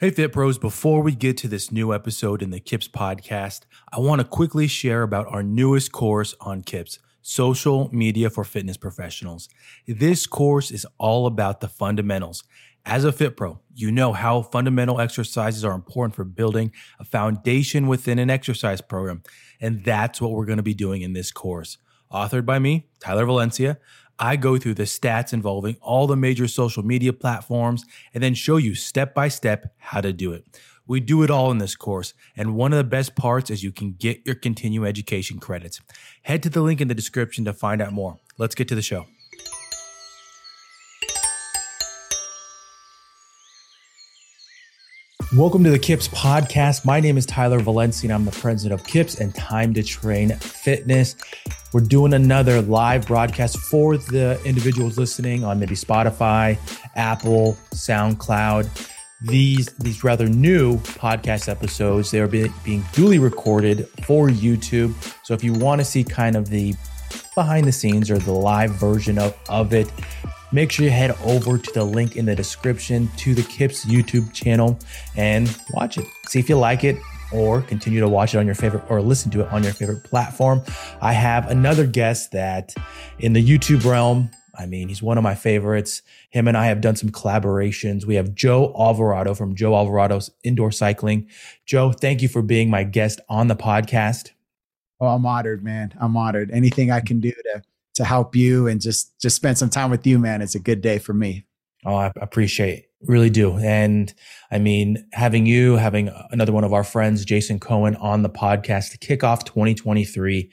Hey, Fit Pros, before we get to this new episode in the KIPS podcast, I want to quickly share about our newest course on KIPS Social Media for Fitness Professionals. This course is all about the fundamentals. As a Fit Pro, you know how fundamental exercises are important for building a foundation within an exercise program. And that's what we're going to be doing in this course. Authored by me, Tyler Valencia, I go through the stats involving all the major social media platforms and then show you step by step how to do it. We do it all in this course, and one of the best parts is you can get your continuing education credits. Head to the link in the description to find out more. Let's get to the show. Welcome to the KIPS podcast. My name is Tyler Valencia, and I'm the president of KIPS and Time to Train Fitness. We're doing another live broadcast for the individuals listening on maybe Spotify, Apple, SoundCloud. These these rather new podcast episodes, they are be, being duly recorded for YouTube. So if you want to see kind of the behind the scenes or the live version of, of it, make sure you head over to the link in the description to the KIPS YouTube channel and watch it. See if you like it or continue to watch it on your favorite or listen to it on your favorite platform. I have another guest that in the YouTube realm, I mean, he's one of my favorites. Him and I have done some collaborations. We have Joe Alvarado from Joe Alvarado's Indoor Cycling. Joe, thank you for being my guest on the podcast. Oh, I'm honored, man. I'm honored. Anything I can do to to help you and just just spend some time with you, man. It's a good day for me. Oh, I appreciate, really do. And I mean, having you, having another one of our friends, Jason Cohen, on the podcast to kick off 2023.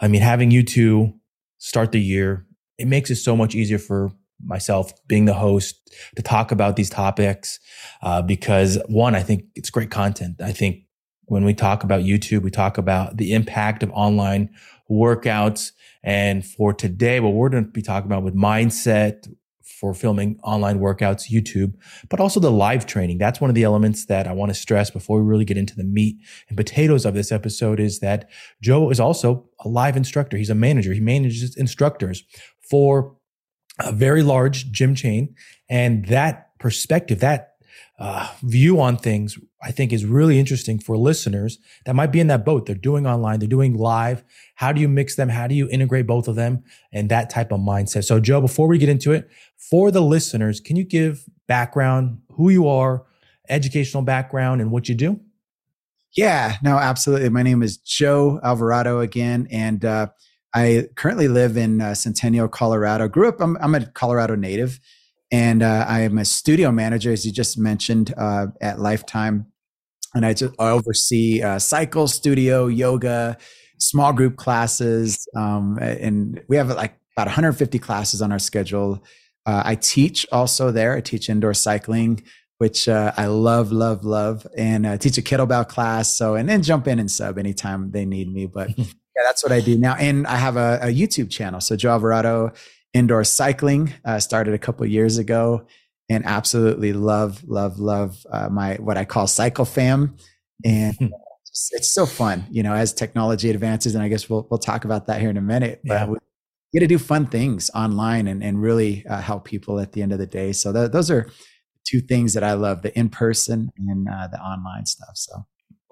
I mean, having you two start the year, it makes it so much easier for myself being the host to talk about these topics uh, because one, I think it's great content. I think when we talk about YouTube, we talk about the impact of online workouts and for today, what we're going to be talking about with mindset for filming online workouts, YouTube, but also the live training. That's one of the elements that I want to stress before we really get into the meat and potatoes of this episode is that Joe is also a live instructor. He's a manager. He manages instructors for a very large gym chain. And that perspective, that uh, view on things, I think is really interesting for listeners that might be in that boat. They're doing online, they're doing live. How do you mix them? How do you integrate both of them and that type of mindset? So, Joe, before we get into it, for the listeners, can you give background, who you are, educational background, and what you do? Yeah, no, absolutely. My name is Joe Alvarado again, and uh, I currently live in uh, Centennial, Colorado. Grew up, I'm, I'm a Colorado native and uh, I am a studio manager, as you just mentioned, uh, at Lifetime. And I, just, I oversee uh, cycle, studio, yoga, small group classes. Um, and we have like about 150 classes on our schedule. Uh, I teach also there. I teach indoor cycling, which uh, I love, love, love. And I teach a kettlebell class. So, and then jump in and sub anytime they need me. But yeah, that's what I do now. And I have a, a YouTube channel. So Joe Alvarado indoor cycling uh, started a couple years ago and absolutely love love love uh, my what i call cycle fam and hmm. it's, so fun you know as technology advances and i guess we'll, we'll talk about that here in a minute but yeah. we get to do fun things online and, and really uh, help people at the end of the day so th- those are two things that i love the in-person and uh, the online stuff so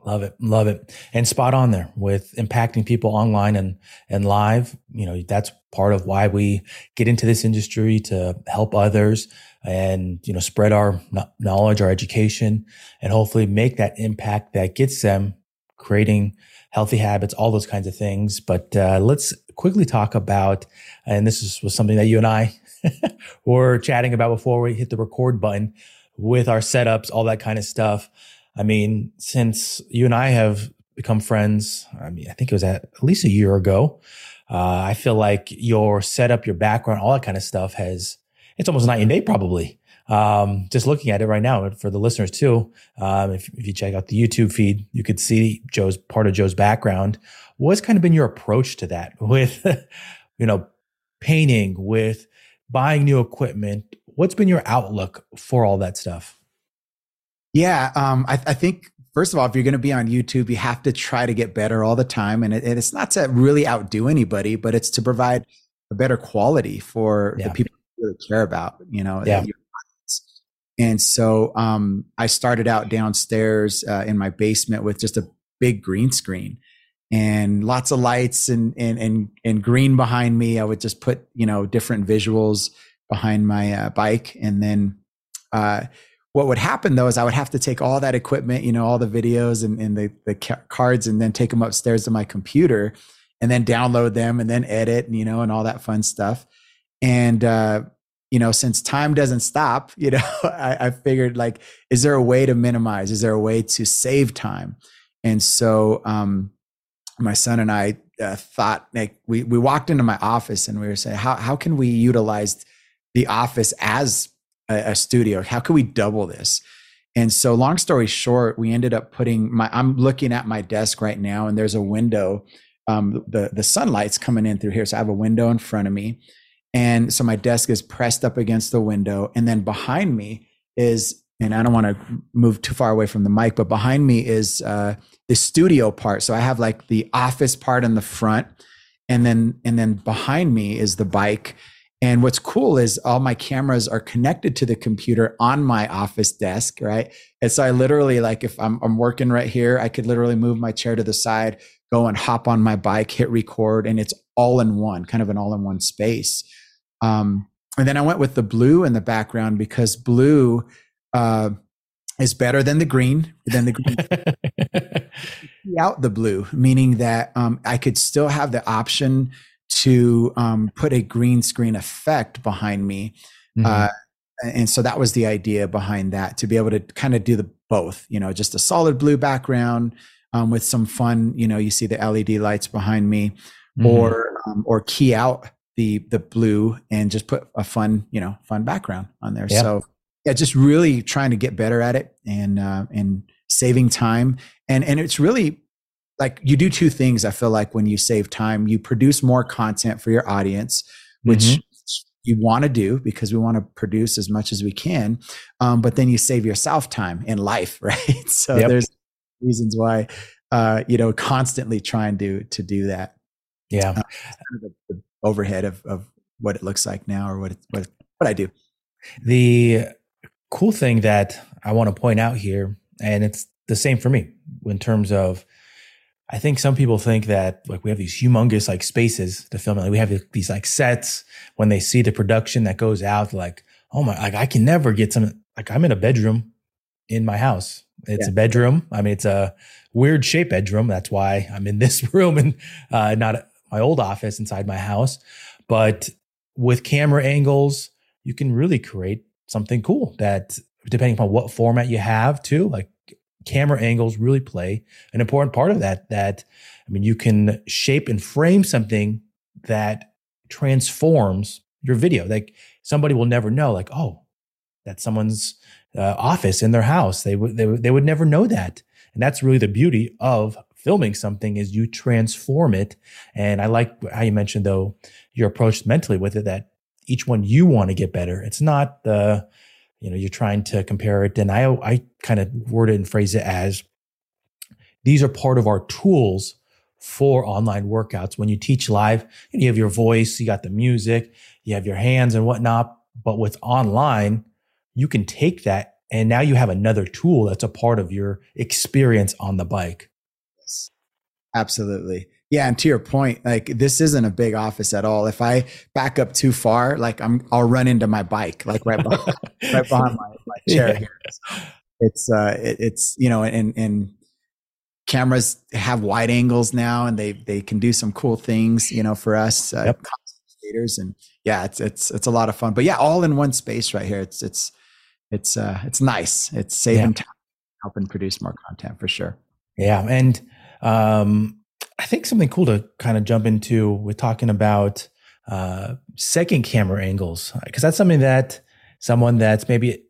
Love it. Love it. And spot on there with impacting people online and, and live. You know, that's part of why we get into this industry to help others and, you know, spread our knowledge, our education, and hopefully make that impact that gets them creating healthy habits, all those kinds of things. But uh, let's quickly talk about, and this is, was something that you and I were chatting about before we hit the record button with our setups, all that kind of stuff. I mean, since you and I have become friends, I mean, I think it was at, at least a year ago. Uh, I feel like your setup, your background, all that kind of stuff has, it's almost night and day probably. Um, just looking at it right now for the listeners too. Um, if, if you check out the YouTube feed, you could see Joe's part of Joe's background. What's kind of been your approach to that with, you know, painting, with buying new equipment? What's been your outlook for all that stuff? Yeah, um, I, I, think first of all, if you're going to be on YouTube, you have to try to get better all the time, and, it, and, it's not to really outdo anybody, but it's to provide a better quality for yeah. the people you really care about. You know, yeah. And so um, I started out downstairs uh, in my basement with just a big green screen and lots of lights and, and, and, and green behind me. I would just put, you know, different visuals behind my uh, bike. And then uh, what would happen though is I would have to take all that equipment, you know, all the videos and, and the, the ca- cards and then take them upstairs to my computer and then download them and then edit, and, you know, and all that fun stuff. And, uh, you know, since time doesn't stop, you know, I, I figured like, is there a way to minimize? Is there a way to save time? And so, um, my son and I uh, thought like we we walked into my office and we were saying how how can we utilize the office as a, a studio? How can we double this? And so, long story short, we ended up putting my. I'm looking at my desk right now, and there's a window. Um, the the sunlight's coming in through here, so I have a window in front of me, and so my desk is pressed up against the window, and then behind me is, and I don't want to move too far away from the mic, but behind me is uh, the studio part. So I have like the office part in the front, and then and then behind me is the bike. And what's cool is all my cameras are connected to the computer on my office desk, right? And so I literally like if I'm I'm working right here, I could literally move my chair to the side, go and hop on my bike, hit record, and it's all in one, kind of an all in one space. Um, and then I went with the blue in the background because blue uh, is better than the green than the green out the blue meaning that um, i could still have the option to um, put a green screen effect behind me mm-hmm. uh, and so that was the idea behind that to be able to kind of do the both you know just a solid blue background um, with some fun you know you see the led lights behind me mm-hmm. or um, or key out the the blue and just put a fun you know fun background on there so yeah, just really trying to get better at it and uh, and saving time. And and it's really like you do two things. I feel like when you save time, you produce more content for your audience, which mm-hmm. you want to do because we want to produce as much as we can. Um, but then you save yourself time in life, right? so yep. there's reasons why uh, you know constantly trying to to do that. Yeah, of the, the overhead of of what it looks like now or what it, what what I do. The cool thing that I want to point out here, and it's the same for me in terms of, I think some people think that like we have these humongous like spaces to film. Like we have these like sets when they see the production that goes out, like, oh my, like I can never get some, like I'm in a bedroom in my house. It's yeah. a bedroom. I mean, it's a weird shaped bedroom. That's why I'm in this room and uh, not my old office inside my house. But with camera angles, you can really create something cool that depending upon what format you have too, like camera angles really play an important part of that. That, I mean, you can shape and frame something that transforms your video. Like somebody will never know, like, oh, that's someone's uh, office in their house. They would, they, they would never know that. And that's really the beauty of filming something is you transform it. And I like how you mentioned though, your approach mentally with it, that each one you want to get better. It's not the, you know, you're trying to compare it. And I, I kind of word it and phrase it as these are part of our tools for online workouts. When you teach live, you have your voice, you got the music, you have your hands and whatnot. But with online, you can take that and now you have another tool that's a part of your experience on the bike. Yes, absolutely. Yeah, and to your point, like this isn't a big office at all. If I back up too far, like I'm, I'll run into my bike, like right behind, right behind my, my chair yeah. here. So it's, uh, it, it's you know, and and cameras have wide angles now, and they they can do some cool things, you know, for us uh, yep. and yeah, it's it's it's a lot of fun. But yeah, all in one space right here. It's it's it's uh it's nice. It's saving yeah. time, helping produce more content for sure. Yeah, and um I think something cool to kind of jump into with talking about uh, second camera angles, because that's something that someone that's maybe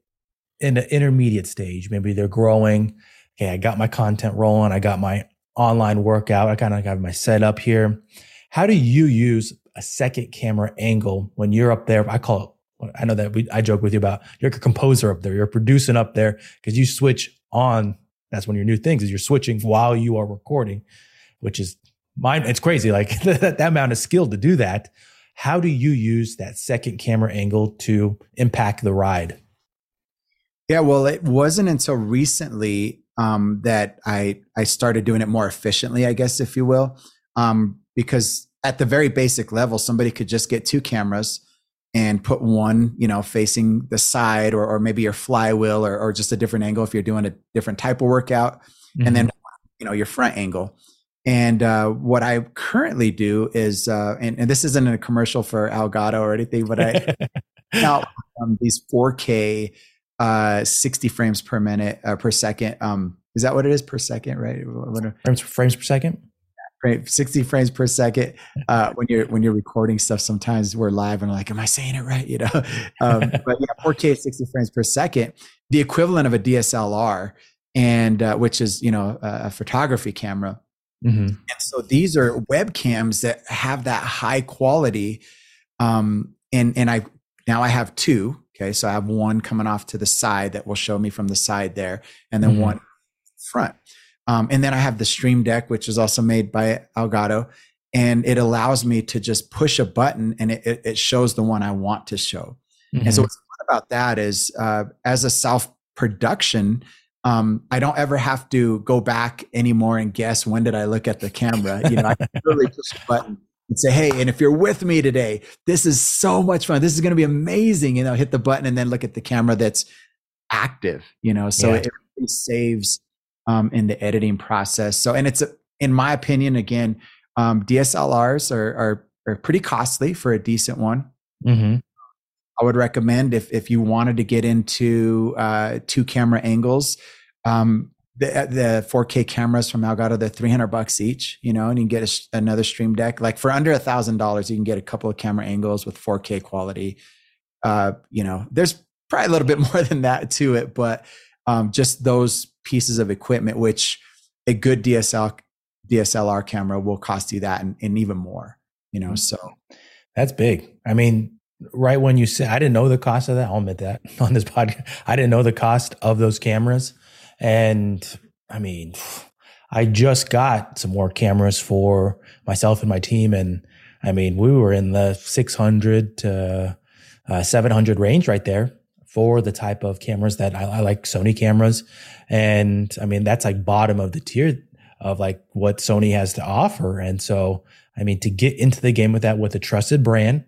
in the intermediate stage, maybe they're growing. Okay, I got my content rolling, I got my online workout, I kind of got my setup here. How do you use a second camera angle when you're up there? I call it I know that we, I joke with you about you're a composer up there, you're producing up there because you switch on. That's one of your new things is you're switching while you are recording which is mine. It's crazy. Like that, that amount of skill to do that. How do you use that second camera angle to impact the ride? Yeah, well, it wasn't until recently um, that I I started doing it more efficiently, I guess, if you will, um, because at the very basic level, somebody could just get two cameras and put one, you know, facing the side or, or maybe your flywheel or, or just a different angle if you're doing a different type of workout, mm-hmm. and then you know your front angle. And uh, what I currently do is, uh, and, and, this isn't a commercial for Elgato or anything, but I now um, these 4K, uh, 60 frames per minute uh, per second. Um, is that what it is per second? Right? Frames, frames per second. Right, 60 frames per second. Uh, when you're when you're recording stuff, sometimes we're live and like, am I saying it right? You know, um, but yeah, 4K 60 frames per second, the equivalent of a DSLR, and uh, which is you know a, a photography camera. Mm-hmm. And so these are webcams that have that high quality. Um, and and I now I have two. Okay, so I have one coming off to the side that will show me from the side there, and then mm-hmm. one front. Um, and then I have the Stream Deck, which is also made by Elgato, and it allows me to just push a button and it, it shows the one I want to show. Mm-hmm. And so mm-hmm. what's fun about that is uh, as a self production, um, I don't ever have to go back anymore and guess when did I look at the camera. You know, I can literally push a button and say, "Hey, and if you're with me today, this is so much fun. This is going to be amazing." You I'll hit the button and then look at the camera that's active. You know, so yeah. it really saves um, in the editing process. So, and it's, a, in my opinion, again, um, DSLRs are, are, are pretty costly for a decent one. Mm-hmm. I would recommend if if you wanted to get into uh, two camera angles, um, the uh, the 4K cameras from Elgato, they're 300 bucks each, you know, and you can get a, another Stream Deck. Like for under a thousand dollars, you can get a couple of camera angles with 4K quality. Uh, you know, there's probably a little bit more than that to it, but um, just those pieces of equipment, which a good DSL DSLR camera will cost you that and, and even more. You know, so that's big. I mean, right when you said, I didn't know the cost of that. I'll admit that on this podcast, I didn't know the cost of those cameras, and I mean, I just got some more cameras for myself and my team, and I mean, we were in the 600 to uh, 700 range right there for the type of cameras that I, I like Sony cameras. And I mean, that's like bottom of the tier of like what Sony has to offer. And so, I mean, to get into the game with that with a trusted brand,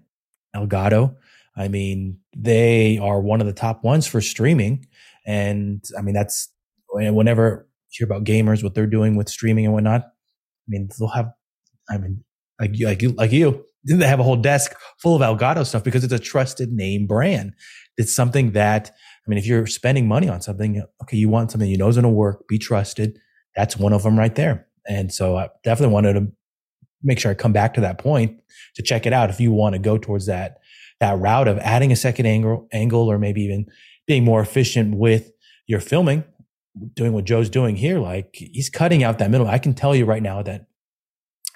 Elgato, I mean, they are one of the top ones for streaming. And I mean, that's whenever you hear about gamers, what they're doing with streaming and whatnot. I mean, they'll have, I mean, like you, like you, like you, they have a whole desk full of Elgato stuff because it's a trusted name brand. It's something that, I mean, if you're spending money on something, okay, you want something you know is going to work, be trusted. That's one of them right there. And so I definitely wanted to make sure I come back to that point to check it out. If you want to go towards that, that route of adding a second angle, angle, or maybe even being more efficient with your filming, doing what Joe's doing here, like he's cutting out that middle. I can tell you right now that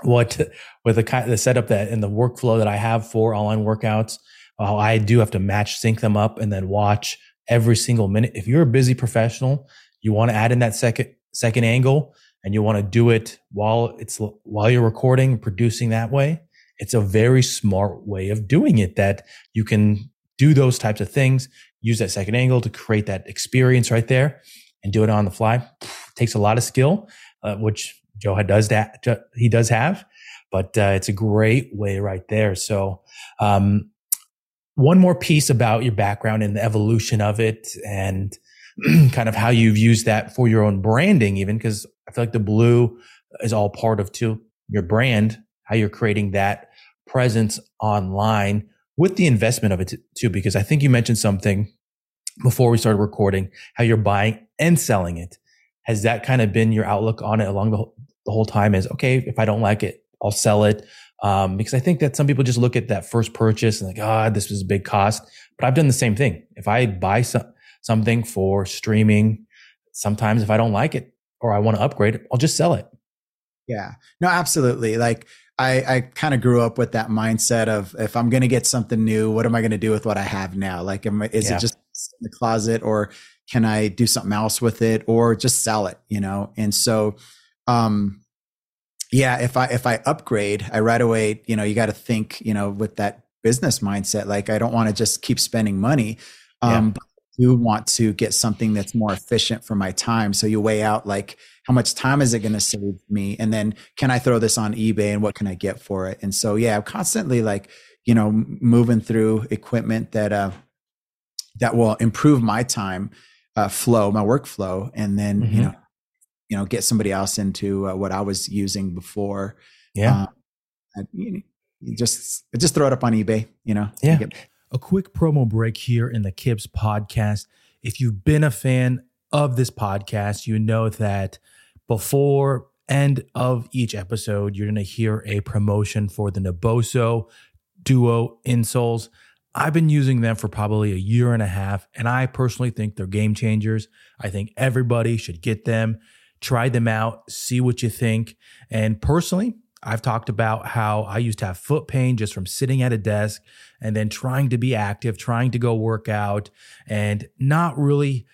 what with the kind the setup that and the workflow that I have for online workouts, I do have to match sync them up and then watch every single minute. If you're a busy professional, you want to add in that second second angle and you want to do it while it's while you're recording producing that way. It's a very smart way of doing it that you can do those types of things, use that second angle to create that experience right there and do it on the fly. Takes a lot of skill, uh, which Joe does that. He does have, but uh, it's a great way right there. So, um, one more piece about your background and the evolution of it and kind of how you've used that for your own branding, even because I feel like the blue is all part of too your brand, how you're creating that presence online with the investment of it too, because I think you mentioned something before we started recording, how you're buying and selling it. Has that kind of been your outlook on it along the, the whole time is okay, if I don't like it, I'll sell it. Um, because I think that some people just look at that first purchase and like, ah, oh, this was a big cost. But I've done the same thing. If I buy some, something for streaming, sometimes if I don't like it or I want to upgrade I'll just sell it. Yeah, no, absolutely. Like I, I kind of grew up with that mindset of if I'm going to get something new, what am I going to do with what I have now? Like, am, is yeah. it just in the closet or can I do something else with it or just sell it? You know? And so, um, yeah, if I if I upgrade, I right away, you know, you got to think, you know, with that business mindset. Like I don't want to just keep spending money. Um, yeah. Do want to get something that's more efficient for my time. So you weigh out like how much time is it going to save me, and then can I throw this on eBay and what can I get for it? And so yeah, I'm constantly like you know moving through equipment that uh that will improve my time uh, flow, my workflow, and then mm-hmm. you know you know get somebody else into uh, what I was using before. Yeah. Um, you, you just just throw it up on eBay, you know. Yeah. Get, a quick promo break here in the KIPS podcast. If you've been a fan of this podcast, you know that before end of each episode, you're going to hear a promotion for the Naboso Duo insoles. I've been using them for probably a year and a half, and I personally think they're game changers. I think everybody should get them, try them out, see what you think. And personally, I've talked about how I used to have foot pain just from sitting at a desk and then trying to be active, trying to go work out, and not really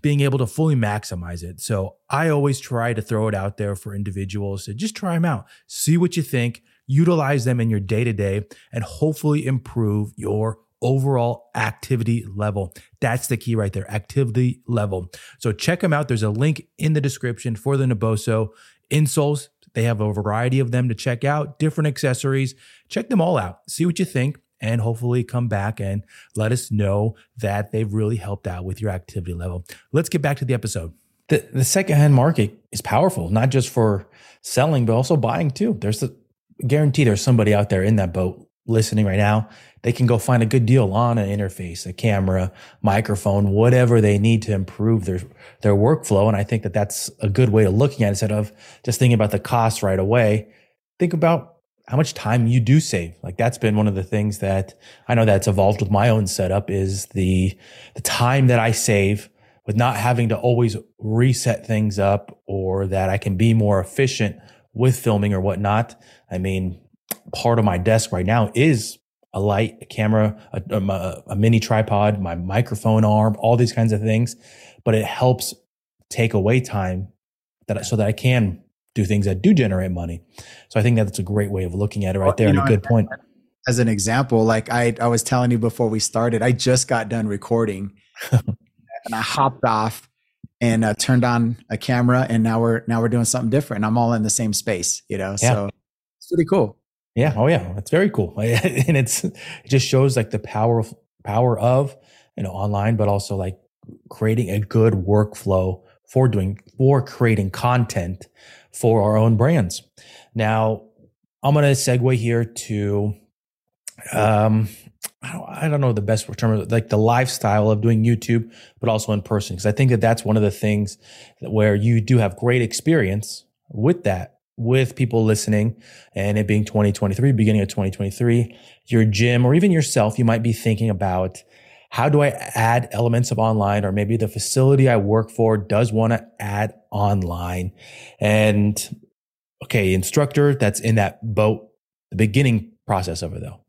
being able to fully maximize it. So I always try to throw it out there for individuals to just try them out, see what you think, utilize them in your day to day, and hopefully improve your overall activity level. That's the key right there activity level. So check them out. There's a link in the description for the Naboso insoles. They have a variety of them to check out, different accessories. Check them all out. See what you think and hopefully come back and let us know that they've really helped out with your activity level. Let's get back to the episode. The, the secondhand market is powerful, not just for selling, but also buying too. There's a guarantee there's somebody out there in that boat listening right now they can go find a good deal on an interface, a camera, microphone, whatever they need to improve their their workflow. And I think that that's a good way of looking at it instead of just thinking about the cost right away. Think about how much time you do save. Like that's been one of the things that I know that's evolved with my own setup is the the time that I save with not having to always reset things up or that I can be more efficient with filming or whatnot. I mean, part of my desk right now is a light, a camera, a, a, a, mini tripod, my microphone arm, all these kinds of things. But it helps take away time that so that I can do things that do generate money. So I think that's a great way of looking at it right well, there and know, a good point. As an example, like I, I was telling you before we started, I just got done recording and I hopped off and uh, turned on a camera and now we're now we're doing something different. I'm all in the same space, you know. Yeah. So it's pretty cool. Yeah. Oh yeah. It's very cool. and it's, it just shows like the power of, power of, you know, online, but also like creating a good workflow for doing, for creating content for our own brands. Now, I'm going to segue here to, um, I don't, I don't know the best term, like the lifestyle of doing YouTube, but also in person. Cause I think that that's one of the things where you do have great experience with that with people listening and it being 2023, beginning of 2023, your gym or even yourself, you might be thinking about how do I add elements of online or maybe the facility I work for does want to add online. And okay, instructor that's in that boat, the beginning process of it though,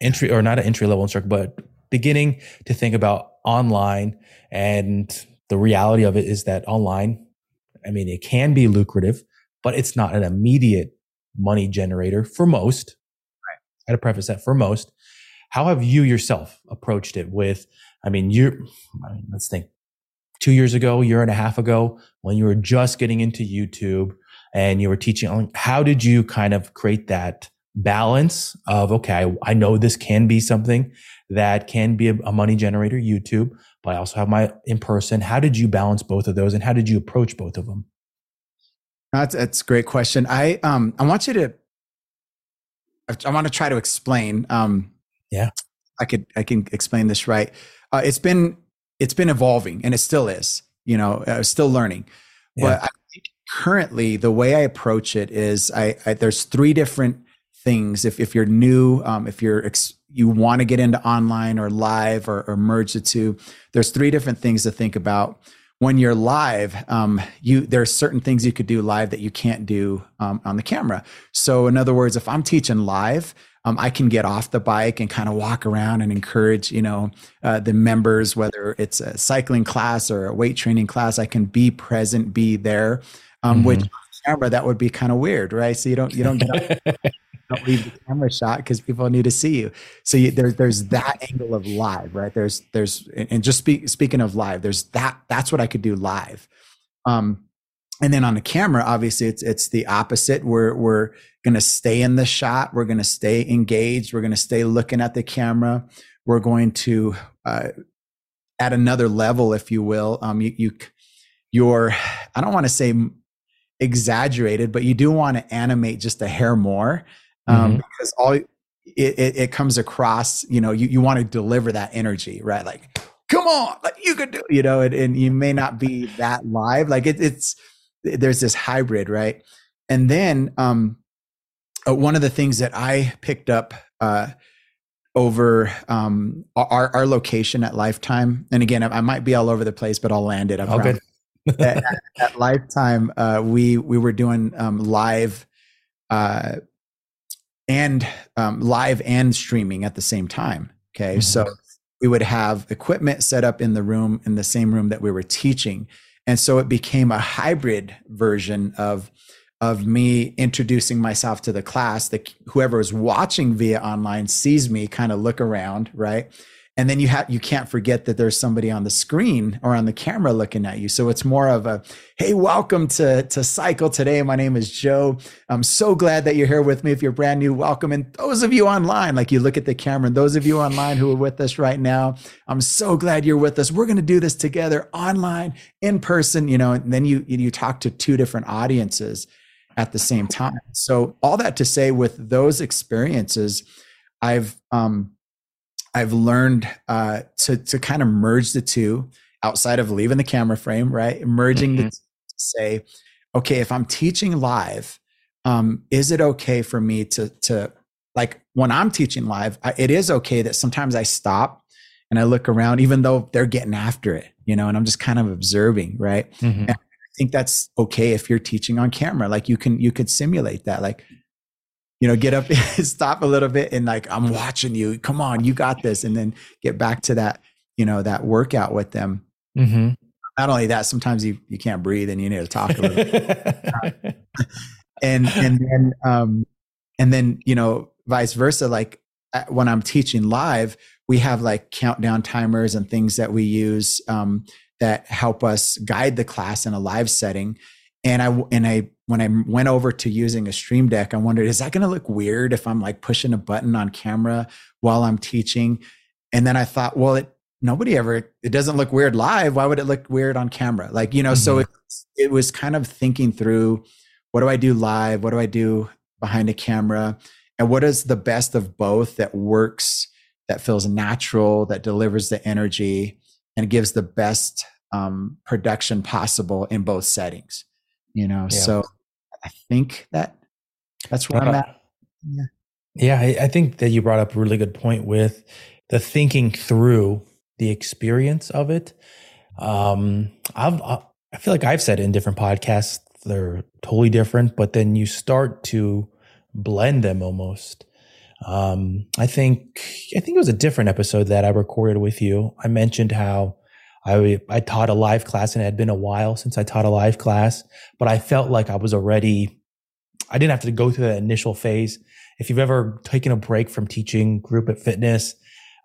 entry or not an entry level instructor, but beginning to think about online and the reality of it is that online, I mean, it can be lucrative but it's not an immediate money generator for most. Right. I had to preface that for most. How have you yourself approached it with, I mean, you're, I mean, let's think two years ago, year and a half ago, when you were just getting into YouTube and you were teaching, how did you kind of create that balance of, okay, I, know this can be something that can be a money generator, YouTube, but I also have my in person. How did you balance both of those and how did you approach both of them? That's that's a great question. I um I want you to I want to try to explain. Um, yeah, I could I can explain this right. Uh, it's been it's been evolving and it still is. You know, uh, still learning. Yeah. But I currently the way I approach it is I, I there's three different things. If if you're new, um, if you're ex- you want to get into online or live or, or merge the two, there's three different things to think about when you're live, um, you there are certain things you could do live that you can't do um, on the camera. So, in other words, if I'm teaching live, um, I can get off the bike and kind of walk around and encourage, you know, uh, the members, whether it's a cycling class or a weight training class. I can be present, be there. Um, mm-hmm. Which camera that would be kind of weird, right? So you don't you don't get. don't leave the camera shot because people need to see you. So you, there, there's that angle of live, right? There's there's and just speak, speaking of live, there's that that's what I could do live. Um, and then on the camera, obviously it's it's the opposite. We're we're gonna stay in the shot. We're gonna stay engaged. We're gonna stay looking at the camera. We're going to uh, at another level, if you will. Um, you, you you're I don't want to say exaggerated, but you do want to animate just a hair more um, mm-hmm. because all it, it, it, comes across, you know, you, you want to deliver that energy, right? Like, come on, like you could do, you know, and, and you may not be that live. Like it, it's, there's this hybrid, right? And then um, uh, one of the things that I picked up uh, over um, our, our location at Lifetime, and again, I, I, might be all over the place, but I'll land it. i good at, at, Lifetime, uh, we we were doing um, live uh, and um, live and streaming at the same time. Okay, mm-hmm. so we would have equipment set up in the room in the same room that we were teaching, and so it became a hybrid version of of me introducing myself to the class that whoever is watching via online sees me kind of look around right and then you have you can't forget that there's somebody on the screen or on the camera looking at you. So it's more of a hey welcome to to cycle today. My name is joe. I'm so glad that you're here with me. If you're brand new welcome. And those of you online like you look at the camera and those of you online who are with us right now i'm so glad you're with us. We're going to do this together online in person you know and then you you talk to two different audiences at the same time. So all that to say with those experiences i've um I've learned uh, to to kind of merge the two outside of leaving the camera frame, right? Merging mm-hmm. the to say, okay, if I'm teaching live, um, is it okay for me to to like when I'm teaching live? I, it is okay that sometimes I stop and I look around, even though they're getting after it, you know, and I'm just kind of observing, right? Mm-hmm. I think that's okay if you're teaching on camera. Like you can you could simulate that, like you know, get up, stop a little bit and like, I'm watching you. Come on, you got this. And then get back to that, you know, that workout with them. Mm-hmm. Not only that, sometimes you, you can't breathe and you need to talk a little bit. and, and then, um, and then, you know, vice versa, like when I'm teaching live, we have like countdown timers and things that we use, um, that help us guide the class in a live setting and I and I when I went over to using a Stream Deck, I wondered, is that going to look weird if I'm like pushing a button on camera while I'm teaching? And then I thought, well, it nobody ever it doesn't look weird live. Why would it look weird on camera? Like you know, mm-hmm. so it, it was kind of thinking through, what do I do live? What do I do behind a camera? And what is the best of both that works, that feels natural, that delivers the energy, and gives the best um, production possible in both settings you know yeah. so i think that that's where uh, i'm at. Yeah. Yeah I, I think that you brought up a really good point with the thinking through the experience of it. Um i've i feel like i've said in different podcasts they're totally different but then you start to blend them almost. Um i think i think it was a different episode that i recorded with you. I mentioned how I, I taught a live class and it had been a while since I taught a live class, but I felt like I was already, I didn't have to go through that initial phase. If you've ever taken a break from teaching group at fitness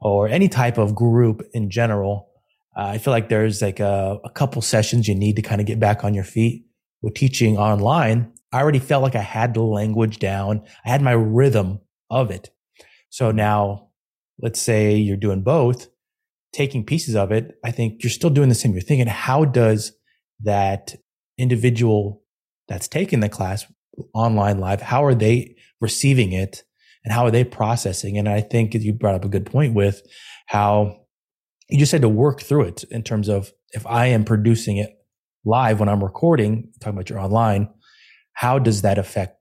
or any type of group in general, uh, I feel like there's like a, a couple sessions you need to kind of get back on your feet with teaching online. I already felt like I had the language down. I had my rhythm of it. So now let's say you're doing both taking pieces of it, I think you're still doing the same. You're thinking, how does that individual that's taking the class online live, how are they receiving it and how are they processing? And I think you brought up a good point with how you just had to work through it in terms of if I am producing it live when I'm recording, talking about your online, how does that affect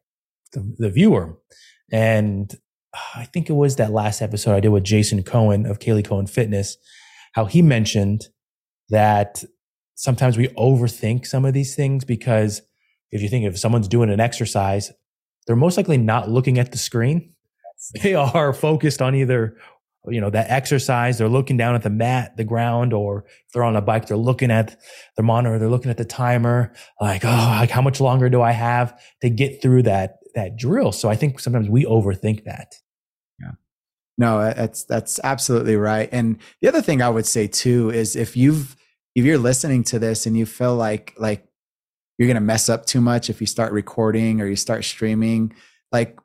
the, the viewer? And uh, I think it was that last episode I did with Jason Cohen of Kaylee Cohen Fitness, how he mentioned that sometimes we overthink some of these things because if you think if someone's doing an exercise, they're most likely not looking at the screen. They are focused on either, you know, that exercise. They're looking down at the mat, the ground, or if they're on a bike, they're looking at the monitor. They're looking at the timer. Like, oh, like how much longer do I have to get through that that drill. So I think sometimes we overthink that. No, that's that's absolutely right. And the other thing I would say too is if you've if you're listening to this and you feel like like you're going to mess up too much if you start recording or you start streaming, like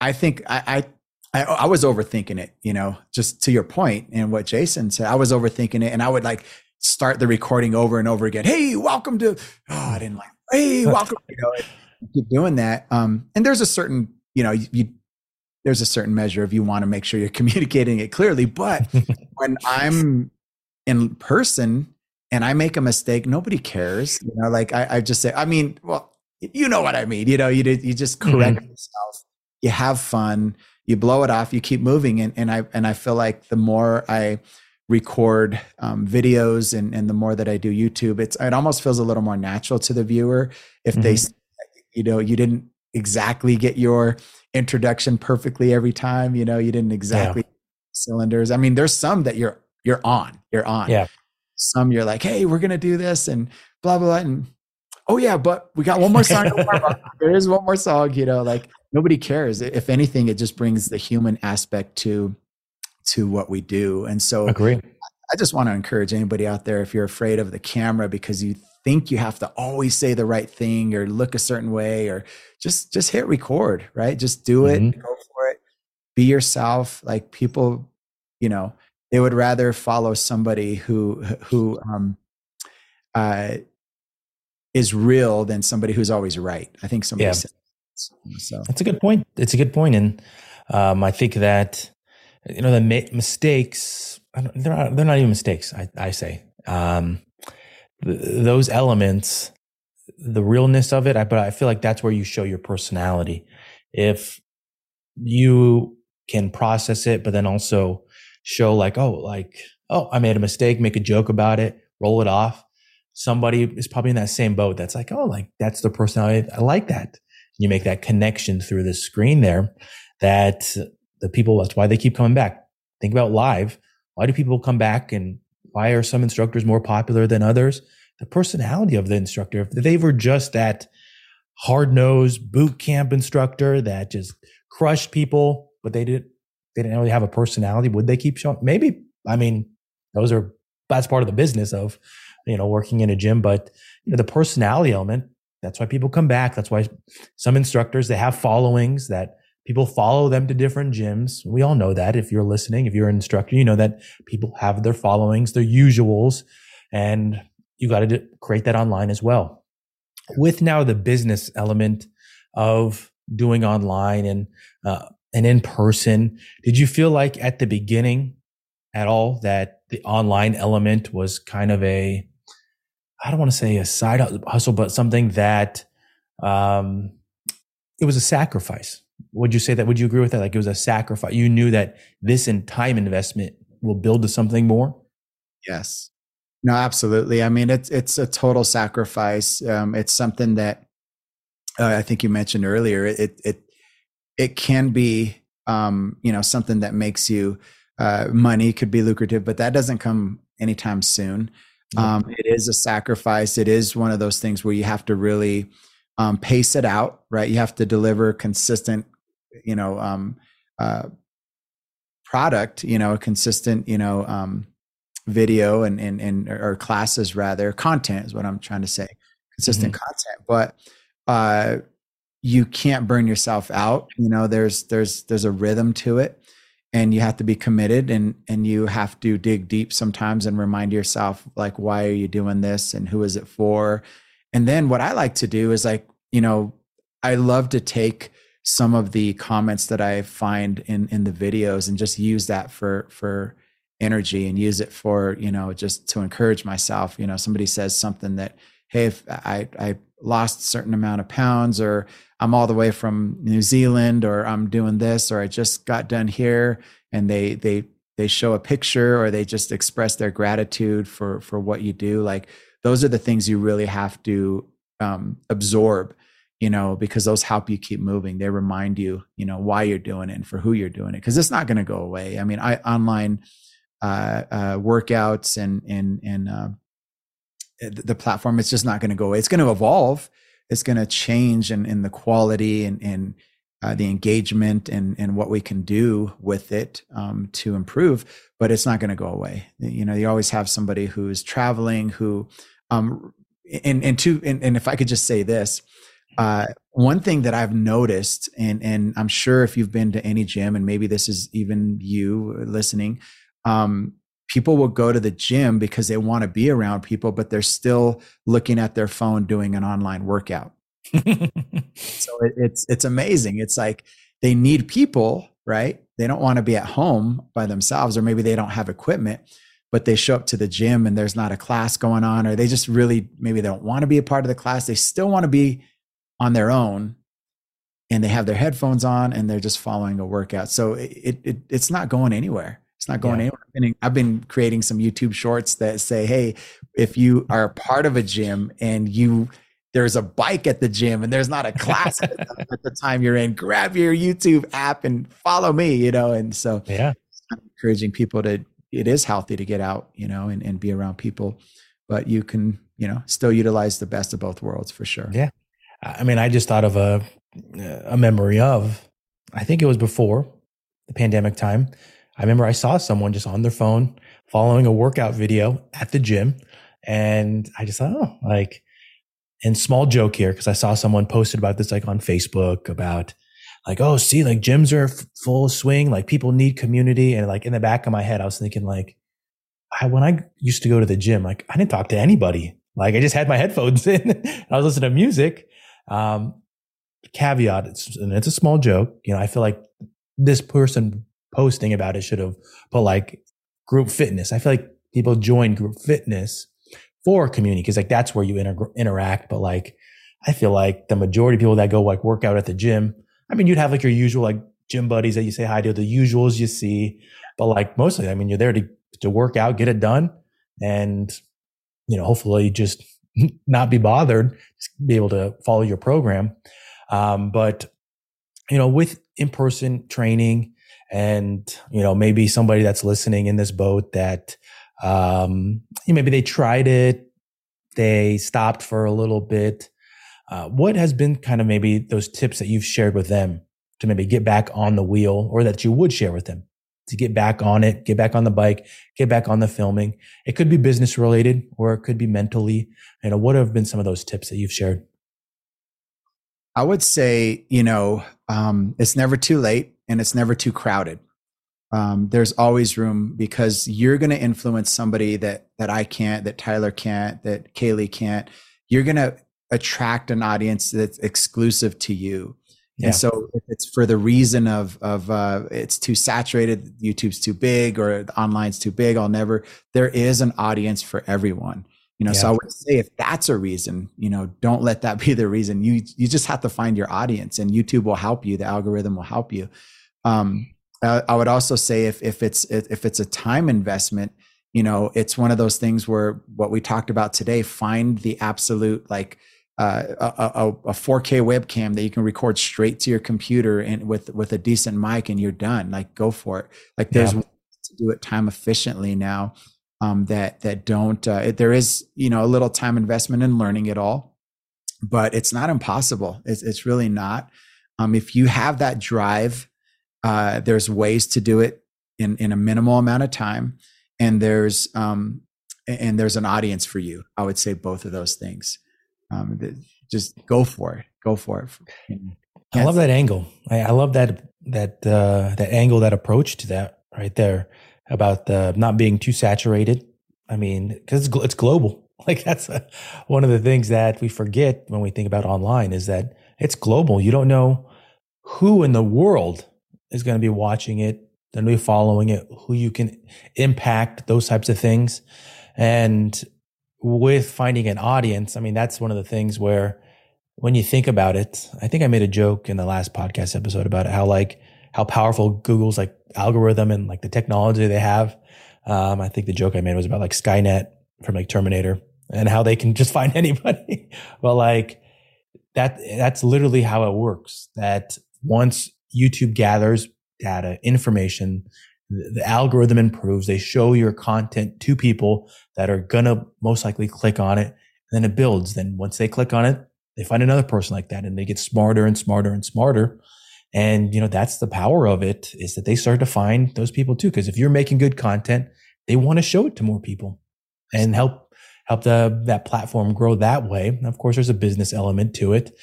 I think I, I I, I was overthinking it, you know, just to your point and what Jason said. I was overthinking it and I would like start the recording over and over again. Hey, welcome to, oh, I didn't like, hey, welcome. You know, keep doing that. Um, and there's a certain, you know, you, you there's a certain measure of you want to make sure you're communicating it clearly. But when I'm in person and I make a mistake, nobody cares. You know, like I, I just say, I mean, well, you know what I mean. You know, you you just correct mm-hmm. yourself. You have fun. You blow it off. You keep moving, and and I and I feel like the more I record um, videos and, and the more that I do YouTube, it's it almost feels a little more natural to the viewer if mm-hmm. they, you know, you didn't exactly get your introduction perfectly every time. You know, you didn't exactly yeah. cylinders. I mean, there's some that you're you're on, you're on. Yeah. Some you're like, hey, we're gonna do this and blah blah, blah. and oh yeah, but we got one more song. there is one more song. You know, like nobody cares. If anything, it just brings the human aspect to to what we do. And so agree. I just want to encourage anybody out there if you're afraid of the camera because you think you have to always say the right thing or look a certain way or just just hit record, right? Just do it, mm-hmm. go for it. Be yourself. Like people, you know, they would rather follow somebody who who um uh is real than somebody who's always right. I think somebody yeah. said so. That's a good point. It's a good point, and um, I think that you know the mistakes they're not, they're not even mistakes i, I say um, those elements the realness of it I, but i feel like that's where you show your personality if you can process it but then also show like oh like oh i made a mistake make a joke about it roll it off somebody is probably in that same boat that's like oh like that's the personality i like that you make that connection through the screen there that the people, that's why they keep coming back. Think about live. Why do people come back and why are some instructors more popular than others? The personality of the instructor. If they were just that hard nosed boot camp instructor that just crushed people, but they didn't, they didn't really have a personality, would they keep showing? Maybe. I mean, those are, that's part of the business of, you know, working in a gym, but you know, the personality element, that's why people come back. That's why some instructors, they have followings that People follow them to different gyms. We all know that. If you're listening, if you're an instructor, you know that people have their followings, their usuals, and you got to create that online as well. With now the business element of doing online and uh, and in person, did you feel like at the beginning at all that the online element was kind of a I don't want to say a side hustle, but something that um, it was a sacrifice would you say that? Would you agree with that? Like it was a sacrifice. You knew that this and time investment will build to something more. Yes. No, absolutely. I mean, it's it's a total sacrifice. Um, it's something that uh, I think you mentioned earlier. It it it can be um, you know something that makes you uh, money could be lucrative, but that doesn't come anytime soon. Um, it is a sacrifice. It is one of those things where you have to really um, pace it out, right? You have to deliver consistent you know um, uh, product you know a consistent you know um, video and, and and or classes rather. Content is what i'm trying to say. Consistent mm-hmm. content. But uh you can't burn yourself out. You know there's there's there's a rhythm to it. And you have to be committed and and you have to dig deep sometimes and remind yourself like why are you doing this and who is it for and then what i like to do is like you know i love to take some of the comments that I find in in the videos and just use that for for energy and use it for you know just to encourage myself. You know, somebody says something that hey, if I I lost a certain amount of pounds or I'm all the way from New Zealand or I'm doing this or I just got done here and they they they show a picture or they just express their gratitude for for what you do like those are the things you really have to um, absorb you know, because those help you keep moving. They remind you, you know, why you're doing it and for who you're doing it. Because it's not going to go away. I mean, I online uh, uh, workouts and and and uh, the platform, it's just not going to go away. It's going to evolve. it's going to change in, in the quality and, uh, the engagement and, and what we can do with it um, to improve, but it's not going to go away. You know, you always have somebody who's traveling who, um, and, and two, and, and if I could just say this, uh, one thing that I've noticed, and, and I'm sure if you've been to any gym, and maybe this is even you listening, um, people will go to the gym because they want to be around people, but they're still looking at their phone doing an online workout. so it, it's it's amazing. It's like they need people, right? They don't want to be at home by themselves, or maybe they don't have equipment, but they show up to the gym and there's not a class going on, or they just really maybe they don't want to be a part of the class. They still want to be on their own and they have their headphones on and they're just following a workout. So it, it it's not going anywhere. It's not going yeah. anywhere. I've been, creating some YouTube shorts that say, "Hey, if you are part of a gym and you there's a bike at the gym and there's not a class at, the, at the time you're in, grab your YouTube app and follow me." You know, and so yeah, I'm encouraging people to. It is healthy to get out, you know, and, and be around people, but you can, you know, still utilize the best of both worlds for sure. Yeah, I mean, I just thought of a a memory of, I think it was before the pandemic time. I remember I saw someone just on their phone following a workout video at the gym. And I just thought, oh, like, and small joke here, because I saw someone posted about this like on Facebook about like, oh, see, like gyms are f- full swing, like people need community. And like in the back of my head, I was thinking like, I, when I used to go to the gym, like I didn't talk to anybody. Like I just had my headphones in. I was listening to music. Um, caveat, it's, and it's a small joke. You know, I feel like this person posting about it should have put like group fitness. I feel like people join group fitness for community because like that's where you inter- interact. But like, I feel like the majority of people that go like work out at the gym, I mean, you'd have like your usual like gym buddies that you say hi to, the usuals you see, but like mostly, I mean, you're there to, to work out, get it done. And, you know, hopefully just not be bothered, be able to follow your program. Um, but, you know, with in-person training and, you know, maybe somebody that's listening in this boat that, um, you maybe they tried it, they stopped for a little bit. Uh, what has been kind of maybe those tips that you've shared with them to maybe get back on the wheel or that you would share with them to get back on it, get back on the bike, get back on the filming? It could be business related or it could be mentally. You know, what have been some of those tips that you've shared? I would say, you know, um, it's never too late and it's never too crowded. Um, there's always room because you're going to influence somebody that that I can't, that Tyler can't, that Kaylee can't. You're going to attract an audience that's exclusive to you. Yeah. And so if it's for the reason of of uh, it's too saturated, YouTube's too big, or online's too big, I'll never. There is an audience for everyone you know yeah. so i would say if that's a reason you know don't let that be the reason you you just have to find your audience and youtube will help you the algorithm will help you um i, I would also say if if it's if it's a time investment you know it's one of those things where what we talked about today find the absolute like uh, a, a, 4K webcam that you can record straight to your computer and with with a decent mic and you're done. Like go for it. Like there's yeah. to do it time efficiently now um, that that don't. Uh, there is you know a little time investment in learning it all, but it's not impossible. It's it's really not. Um, if you have that drive, uh, there's ways to do it in in a minimal amount of time, and there's um, and there's an audience for you. I would say both of those things. Um, just go for it. Go for it. I love that angle. I, I love that that uh, that angle, that approach to that right there about the not being too saturated. I mean, because it's, it's, global. Like that's a, one of the things that we forget when we think about online is that it's global. You don't know who in the world is going to be watching it, going to be following it, who you can impact, those types of things. And with finding an audience, I mean, that's one of the things where when you think about it, I think I made a joke in the last podcast episode about how like how powerful Google's like algorithm and like the technology they have. Um, I think the joke I made was about like Skynet from like Terminator and how they can just find anybody. but like that, that's literally how it works. That once YouTube gathers data, information, the, algorithm improves. They show your content to people that are gonna most likely click on it. And then it builds. Then once they click on it, they find another person like that and they get smarter and smarter and smarter. And, you know, that's the power of it is that they start to find those people too. Cause if you're making good content, they want to show it to more people and help, help the, that platform grow that way. And of course, there's a business element to it,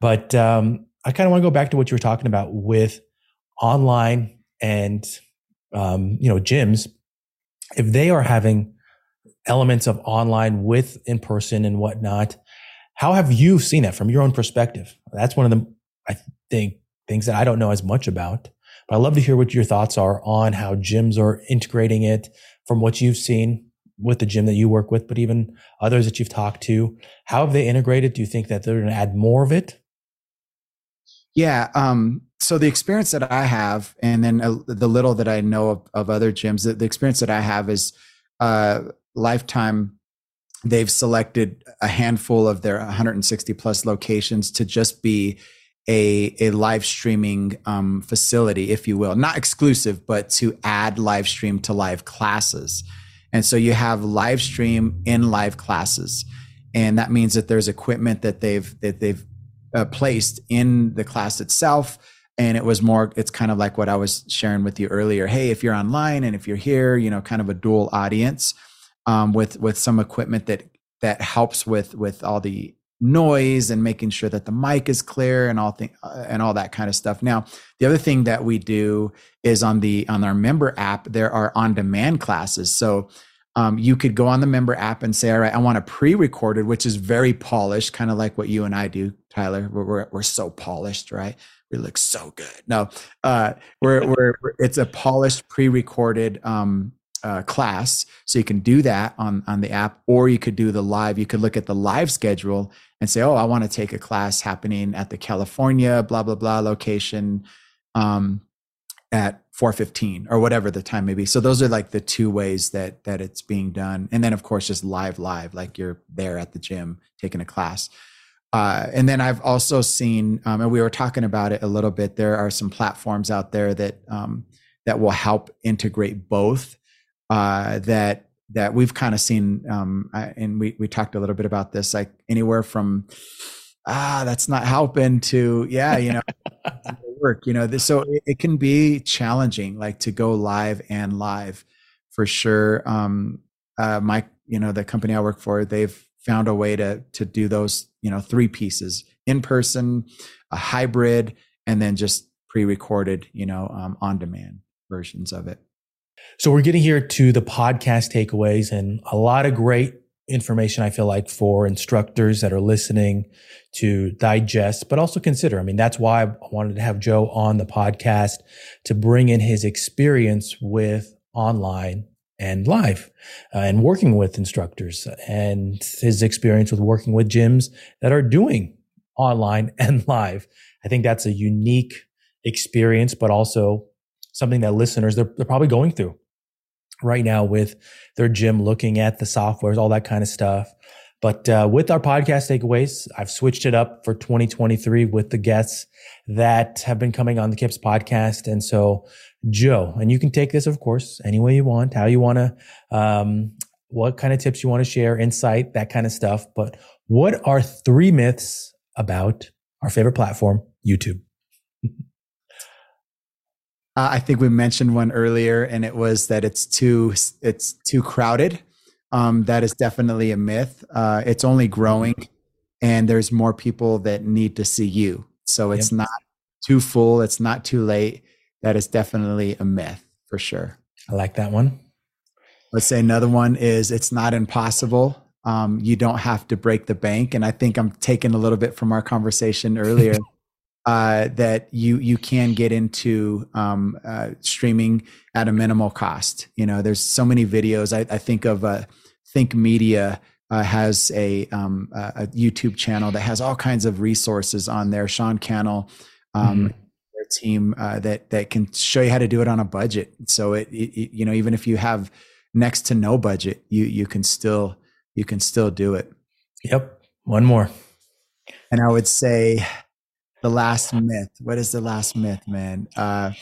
but, um, I kind of want to go back to what you were talking about with online and, um, you know, gyms. If they are having elements of online with in person and whatnot, how have you seen that from your own perspective? That's one of the, I think, things that I don't know as much about. But I'd love to hear what your thoughts are on how gyms are integrating it from what you've seen with the gym that you work with, but even others that you've talked to. How have they integrated? Do you think that they're going to add more of it? Yeah. Um, so the experience that I have, and then uh, the little that I know of, of other gyms, the, the, experience that I have is uh, Lifetime they've selected a handful of their 160 plus locations to just be a, a live streaming um, facility, if you will, not exclusive, but to add live stream to live classes. And so you have live stream in live classes. And that means that there's equipment that they've, that they've uh, placed in the class itself. And it was more, it's kind of like what I was sharing with you earlier. Hey, if you're online and if you're here, you know, kind of a dual audience um, with with some equipment that that helps with with all the noise and making sure that the mic is clear and all thing uh, and all that kind of stuff. Now, the other thing that we do is on the on our member app there are on demand classes. So um, you could go on the member app and say, all right, I want a pre-recorded, which is very polished, kind of like what you and I do, Tyler. We're, we're, we're so polished, right? We look so good. No, uh, we're, we're, it's a polished pre-recorded um, uh, class. So you can do that on, on the app, or you could do the live. You could look at the live schedule and say, oh, I want to take a class happening at the California, blah, blah, blah location um, at 415 or whatever the time may be. So those are like the two ways that that it's being done. And then of course just live, live, like you're there at the gym taking a class. Uh, and then I've also seen, um, and we were talking about it a little bit. There are some platforms out there that um, that will help integrate both uh, that that we've kind of seen, um, and we we talked a little bit about this, like anywhere from ah, that's not helping to yeah, you know, work, you know. This, so it, it, can be challenging, like to go live and live for sure. Um, uh, my, you know, the company I work for, they've found a way to to do those, you know, three pieces in person, a hybrid, and then just pre-recorded, you know, um, on demand versions of it. So we're getting here to the podcast takeaways and a lot of great information, I feel like, for instructors that are listening to digest, but also consider. I mean, that's why I wanted to have Joe on the podcast to bring in his experience with online and live uh, and working with instructors and his experience with working with gyms that are doing online and live. I think that's a unique experience, but also something that listeners, they're, they're probably going through right now with their gym, looking at the softwares, all that kind of stuff. But uh, with our podcast takeaways, I've switched it up for 2023 with the guests that have been coming on the KIPS podcast. And so, Joe, and you can take this, of course, any way you want, how you want to, um, what kind of tips you want to share, insight, that kind of stuff. But what are three myths about our favorite platform, YouTube? Uh, I think we mentioned one earlier, and it was that it's too it's too crowded. Um, that is definitely a myth. Uh, it's only growing, and there's more people that need to see you. So it's yep. not too full. It's not too late. That is definitely a myth for sure. I like that one. Let's say another one is it's not impossible. Um, you don't have to break the bank. And I think I'm taking a little bit from our conversation earlier. uh, that you you can get into um, uh, streaming at a minimal cost. You know, there's so many videos. I, I think of uh, Think Media uh, has a, um, a YouTube channel that has all kinds of resources on there. Sean Cannell, um, mm-hmm. Team uh, that that can show you how to do it on a budget. So it, it, you know even if you have next to no budget, you you can still you can still do it. Yep. One more. And I would say the last myth. What is the last myth, man? Uh,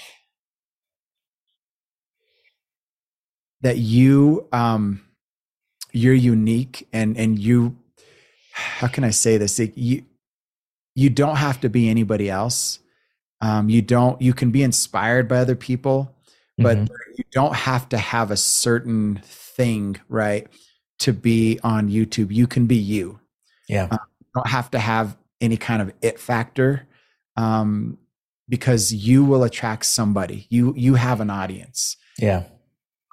that you um, you're unique and and you how can I say this? you you don't have to be anybody else. Um, you don't. You can be inspired by other people, but mm-hmm. you don't have to have a certain thing, right, to be on YouTube. You can be you. Yeah. Um, you don't have to have any kind of it factor, um, because you will attract somebody. You you have an audience. Yeah.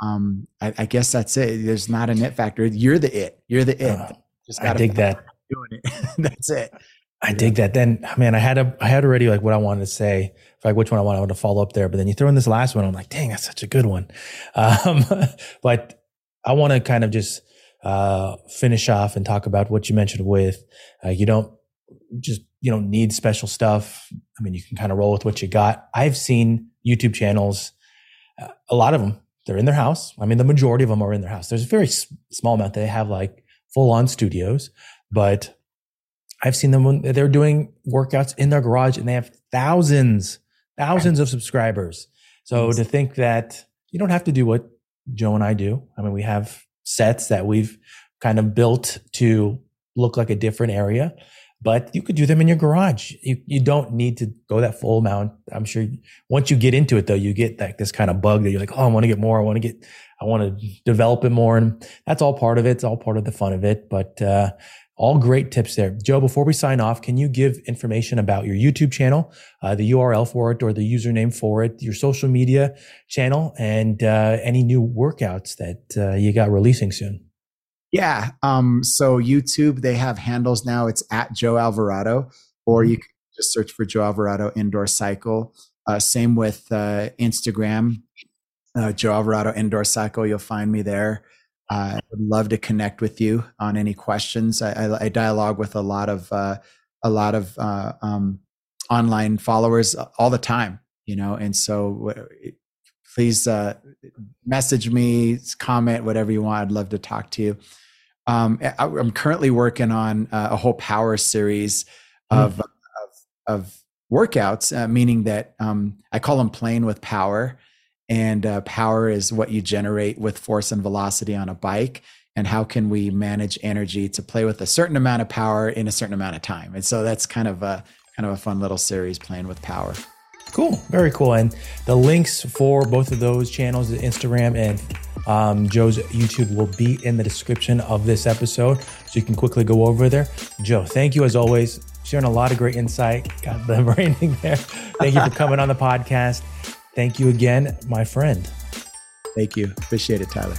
Um, I, I guess that's it. There's not an it factor. You're the it. You're the it. Uh, Just I dig that. Doing it. that's it. I dig that. Then, man, I had a, I had already like what I wanted to say, like which one I wanted to follow up there. But then you throw in this last one, I'm like, dang, that's such a good one. Um, but I want to kind of just uh, finish off and talk about what you mentioned with uh, you don't just you don't need special stuff. I mean, you can kind of roll with what you got. I've seen YouTube channels, uh, a lot of them, they're in their house. I mean, the majority of them are in their house. There's a very small amount they have like full on studios, but I've seen them when they're doing workouts in their garage and they have thousands, thousands of subscribers. So to think that you don't have to do what Joe and I do. I mean, we have sets that we've kind of built to look like a different area, but you could do them in your garage. You, you don't need to go that full amount. I'm sure once you get into it though, you get like this kind of bug that you're like, Oh, I want to get more. I want to get, I want to develop it more. And that's all part of it. It's all part of the fun of it. But, uh, all great tips there. Joe, before we sign off, can you give information about your YouTube channel, uh, the URL for it or the username for it, your social media channel, and uh, any new workouts that uh, you got releasing soon? Yeah. Um, so YouTube, they have handles now. It's at Joe Alvarado, or mm-hmm. you can just search for Joe Alvarado Indoor Cycle. Uh, same with uh, Instagram, uh, Joe Alvarado Indoor Cycle. You'll find me there. I would love to connect with you on any questions. I, I, I dialogue with a lot of uh, a lot of uh, um, online followers all the time, you know, and so please uh, message me, comment, whatever you want. I'd love to talk to you. Um, I, am currently working on uh, a whole power series of mm. of, of, workouts, uh, meaning that um, I call them playing with power and uh, power is what you generate with force and velocity on a bike and how can we manage energy to play with a certain amount of power in a certain amount of time? And so that's kind of a kind of a fun little series playing with power. Cool. Very cool. And the links for both of those channels instagram and um, joe's youtube will be in the description of this episode. So you can quickly go over there. Joe thank you as always. Sharing a lot of great insight. Got the branding there. Thank you for coming on the podcast Thank you again, my friend. Thank you. Appreciate it, Tyler.